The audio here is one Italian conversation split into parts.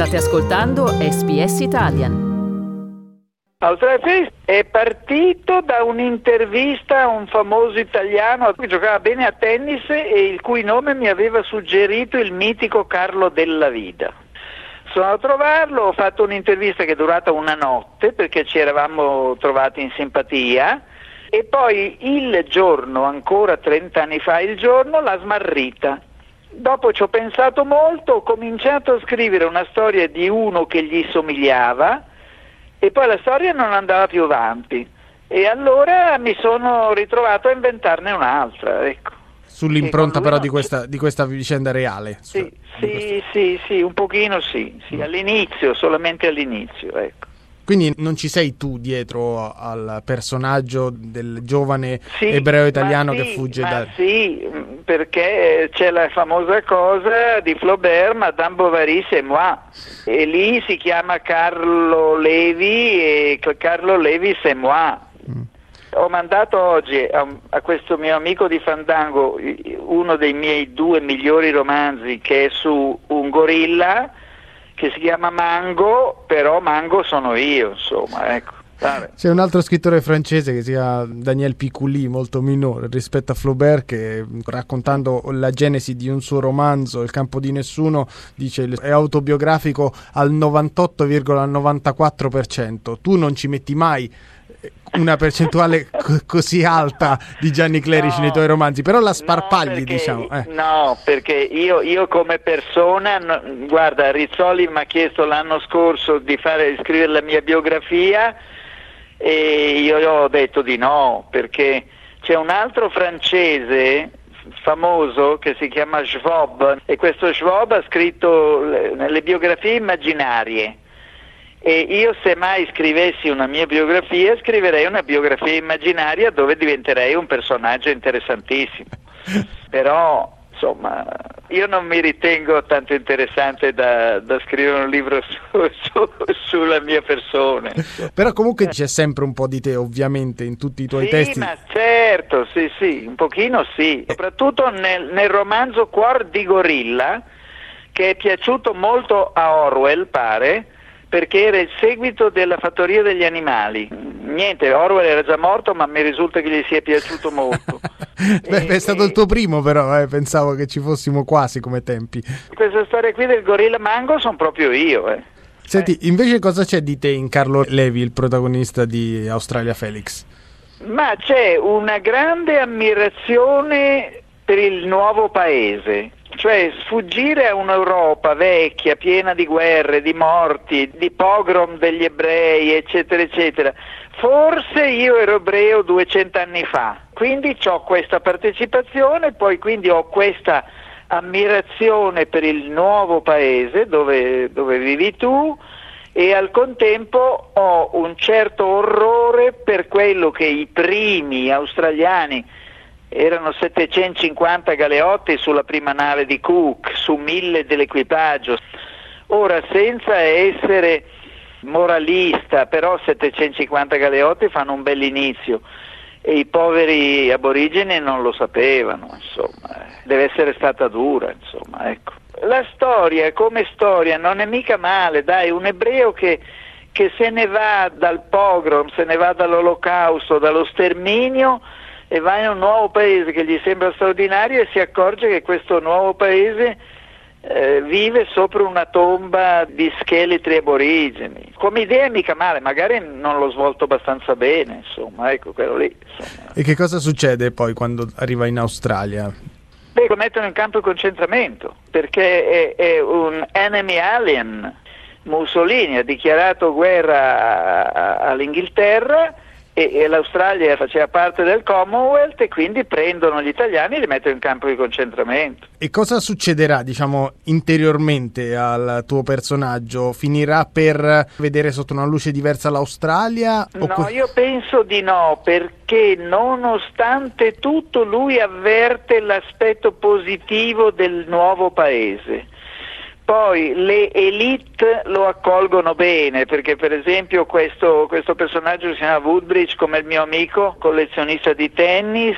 State ascoltando SBS Italian. Face è partito da un'intervista a un famoso italiano che giocava bene a tennis e il cui nome mi aveva suggerito il mitico Carlo Della Vida. Sono a trovarlo, ho fatto un'intervista che è durata una notte perché ci eravamo trovati in simpatia e poi il giorno, ancora 30 anni fa, il giorno l'ha smarrita. Dopo ci ho pensato molto, ho cominciato a scrivere una storia di uno che gli somigliava e poi la storia non andava più avanti e allora mi sono ritrovato a inventarne un'altra. Ecco. Sull'impronta però di questa, di questa, vicenda reale. Sì, sì, sì, sì, un pochino sì, sì, all'inizio, solamente all'inizio. Ecco. Quindi non ci sei tu dietro al personaggio del giovane sì, ebreo italiano sì, che fugge da... Sì, perché c'è la famosa cosa di Flaubert, Madame Bovary c'est moi, e lì si chiama Carlo Levi e Carlo Levi c'est moi. Mm. Ho mandato oggi a, a, questo mio amico di Fandango uno dei miei due migliori romanzi che è su un gorilla che si chiama Mango, però Mango sono io, insomma, ecco. C'è un altro scrittore francese che si chiama Daniel Picouli, molto minore rispetto a Flaubert, che raccontando la genesi di un suo romanzo, Il campo di nessuno, dice è autobiografico al 98,94%. Tu non ci metti mai una percentuale co- così alta di Gianni Clerici no, nei tuoi romanzi, però la sparpagli, no, perché, diciamo. Eh. No, perché io, io come persona, no, guarda, Rizzoli mi ha chiesto l'anno scorso di, fare, di scrivere la mia biografia e io ho detto di no, perché c'è un altro francese famoso che si chiama Schwab e questo Schwab ha scritto le, le biografie immaginarie e io se mai scrivessi una mia biografia scriverei una biografia immaginaria dove diventerei un personaggio interessantissimo. Però insomma io non mi ritengo tanto interessante da, da scrivere un libro su, su, sulla mia persona. Però comunque c'è sempre un po' di te ovviamente in tutti i tuoi sì, testi. Ma certo, sì, sì, un pochino sì, soprattutto nel, nel romanzo Cuor di Gorilla che è piaciuto molto a Orwell, pare perché era il seguito della fattoria degli animali. Niente, Orwell era già morto, ma mi risulta che gli sia piaciuto molto. Beh, è stato il tuo primo, però, eh, pensavo che ci fossimo quasi come tempi. Questa storia qui del gorilla mango sono proprio io. Eh. Senti, eh. invece cosa c'è di te in Carlo Levi, il protagonista di Australia Felix? Ma c'è una grande ammirazione per il nuovo paese, cioè sfuggire a un'Europa vecchia, piena di guerre, di morti, di pogrom degli ebrei, eccetera, eccetera. Forse io ero ebreo 200 anni fa, quindi ho questa partecipazione, poi quindi ho questa ammirazione per il nuovo paese dove, dove vivi tu e al contempo ho un certo orrore per quello che i primi australiani erano 750 galeotti sulla prima nave di Cook, su mille dell'equipaggio. Ora, senza essere moralista, però 750 galeotti fanno un bell'inizio e i poveri aborigeni non lo sapevano, insomma, deve essere stata dura, insomma, ecco. La storia come storia non è mica male, dai, un ebreo che, che se ne va dal pogrom, se ne va dall'olocausto, dallo sterminio, e va in un nuovo paese che gli sembra straordinario e si accorge che questo nuovo paese eh, vive sopra una tomba di scheletri aborigeni. Come idea è mica male, magari non l'ho svolto abbastanza bene, insomma, ecco quello lì. Insomma. E che cosa succede poi quando arriva in Australia? Beh, lo mettono in campo di concentramento, perché è, è un enemy alien. Mussolini ha dichiarato guerra all'Inghilterra e, e l'Australia faceva parte del Commonwealth e quindi prendono gli italiani e li mettono in campo di concentramento. E cosa succederà, diciamo, interiormente al tuo personaggio? Finirà per vedere sotto una luce diversa l'Australia? No, que- io penso di no, perché nonostante tutto lui avverte l'aspetto positivo del nuovo paese poi le elite lo accolgono bene, perché per esempio questo, questo personaggio si chiama Woodbridge, come il mio amico, collezionista di tennis,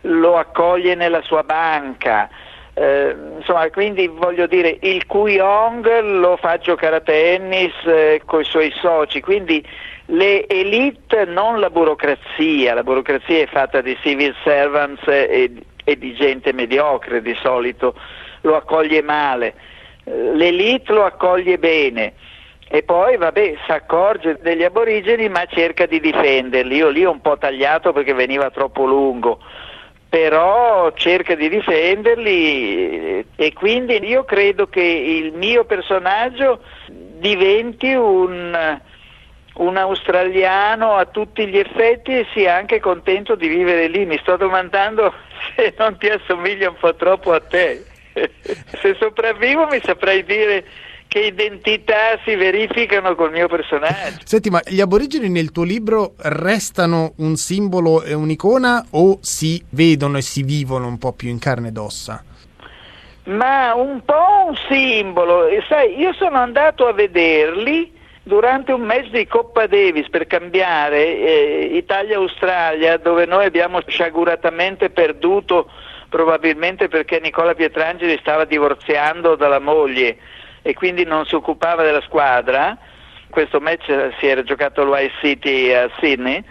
lo accoglie nella sua banca. Eh, insomma, quindi voglio dire, il Kuyong lo fa giocare a tennis eh, con i suoi soci, quindi le elite, non la burocrazia, la burocrazia è fatta di civil servants e, e di gente mediocre di solito, lo accoglie male, l'elite lo accoglie bene e poi vabbè si accorge degli aborigeni ma cerca di difenderli, io lì ho un po' tagliato perché veniva troppo lungo però cerca di difenderli e quindi io credo che il mio personaggio diventi un, un australiano a tutti gli effetti e sia anche contento di vivere lì. Mi sto domandando se non ti assomiglia un po' troppo a te. se sopravvivo mi saprei dire che identità si verificano col mio personaggio. Senti, ma gli aborigeni nel tuo libro restano un simbolo e un'icona o si vedono e si vivono un po' più in carne ed ossa? Ma un po' un simbolo, e sai, io sono andato a vederli durante un match di Coppa Davis per cambiare eh, Italia-Australia, dove noi abbiamo sciaguratamente perduto, probabilmente perché Nicola Pietrangeli stava divorziando dalla moglie e quindi non si occupava della squadra. Questo match si era giocato all'Ice City a Sydney.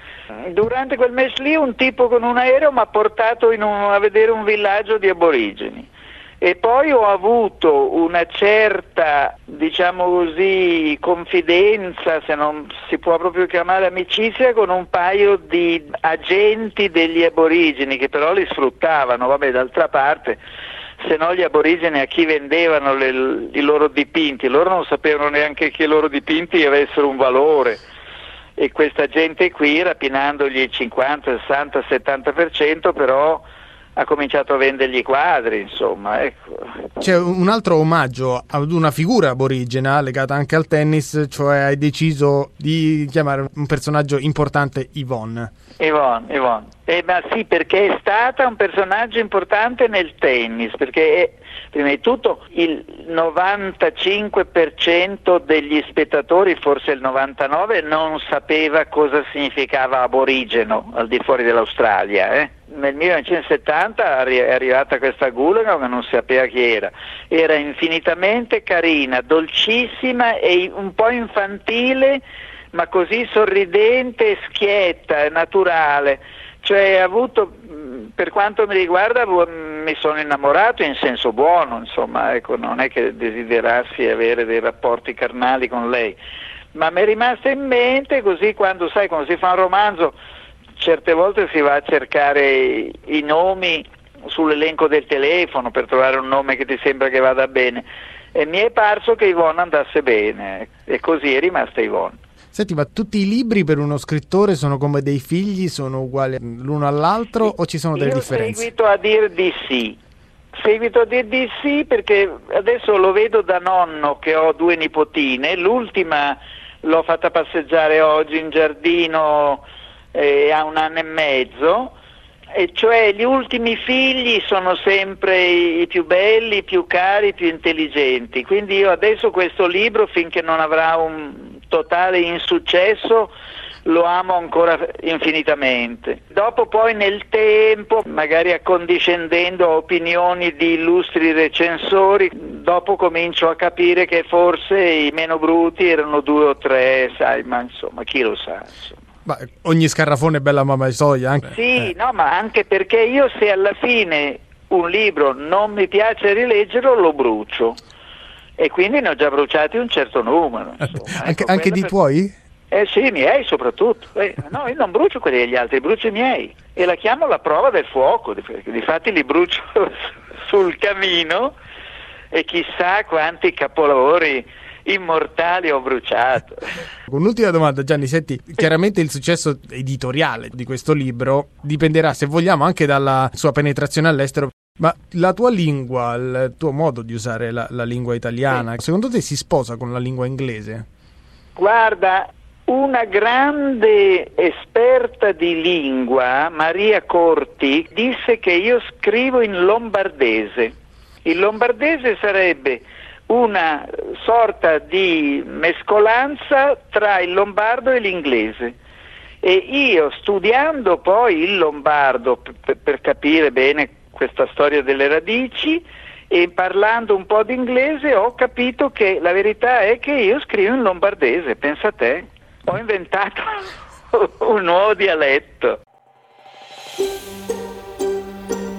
Durante quel match lì un tipo con un aereo mi ha portato un, a vedere un villaggio di aborigeni e poi ho avuto una certa, diciamo così, confidenza, se non si può proprio chiamare amicizia, con un paio di agenti degli aborigeni che però li sfruttavano, vabbè d'altra parte se no gli aborigeni a chi vendevano le, i loro dipinti, loro non sapevano neanche che i loro dipinti avessero un valore. E questa gente qui rapinandogli il 50, 60, 70% però ha cominciato a vendergli quadri, insomma. Ecco. C'è un altro omaggio ad una figura aborigena legata anche al tennis, cioè hai deciso di chiamare un personaggio importante Yvonne. Yvonne, Yvonne. Eh, ma sì, perché è stata un personaggio importante nel tennis, perché è, prima di tutto il 95% degli spettatori, forse il 99%, non sapeva cosa significava aborigeno al di fuori dell'Australia. Eh? Nel 1970 è arrivata questa Gulaga che non sapeva chi era, era infinitamente carina, dolcissima e un po' infantile, ma così sorridente, schietta, naturale. Cioè avuto, per quanto mi riguarda, mi sono innamorato in senso buono, insomma, ecco, non è che desiderassi avere dei rapporti carnali con lei, ma mi è rimasta in mente così quando, sai, quando si fa un romanzo, certe volte si va a cercare i, nomi sull'elenco del telefono per trovare un nome che ti sembra che vada bene e mi è parso che Ivonne andasse bene e così è rimasta Ivonne. Senti, ma tutti i libri per uno scrittore sono come dei figli, sono uguali l'uno all'altro o ci sono delle Io differenze? Seguito a dire di sì. Seguito a dire di sì perché adesso lo vedo da nonno che ho due nipotine, l'ultima l'ho fatta passeggiare oggi in giardino eh, a un anno e mezzo e cioè gli ultimi figli sono sempre i più belli, i più cari, i più intelligenti. Quindi io adesso questo libro, finché non avrà un totale insuccesso, lo amo ancora infinitamente. Dopo poi nel tempo, magari accondiscendendo a opinioni di illustri recensori, dopo comincio a capire che forse i meno bruti erano due o tre, sai, ma insomma, chi lo sa. Insomma. Ma ogni scarrafone è bella mamma di soia. Anche. Sì, eh. no, ma anche perché io se alla fine un libro non mi piace rileggerlo, lo brucio. E quindi ne ho già bruciati un certo numero. Insomma. anche, ecco, anche di per... tuoi? Eh sì, miei soprattutto. Eh, no, io non brucio quelli degli altri, brucio i miei. E la chiamo la prova del fuoco. Difatti li brucio sul camino e chissà quanti capolavori immortali ho bruciato. Un'ultima domanda Gianni, senti, chiaramente il successo editoriale di questo libro dipenderà, se vogliamo, anche dalla sua penetrazione all'estero. Ma la tua lingua, il tuo modo di usare la, la lingua italiana, sì. secondo te si sposa con la lingua inglese? Guarda, una grande esperta di lingua, Maria Corti, disse che io scrivo in lombardese. Il lombardese sarebbe una sorta di mescolanza tra il lombardo e l'inglese. E io studiando poi il lombardo per, per capire bene questa storia delle radici e parlando un po' d'inglese ho capito che la verità è che io scrivo in lombardese, pensa te, ho inventato un nuovo dialetto.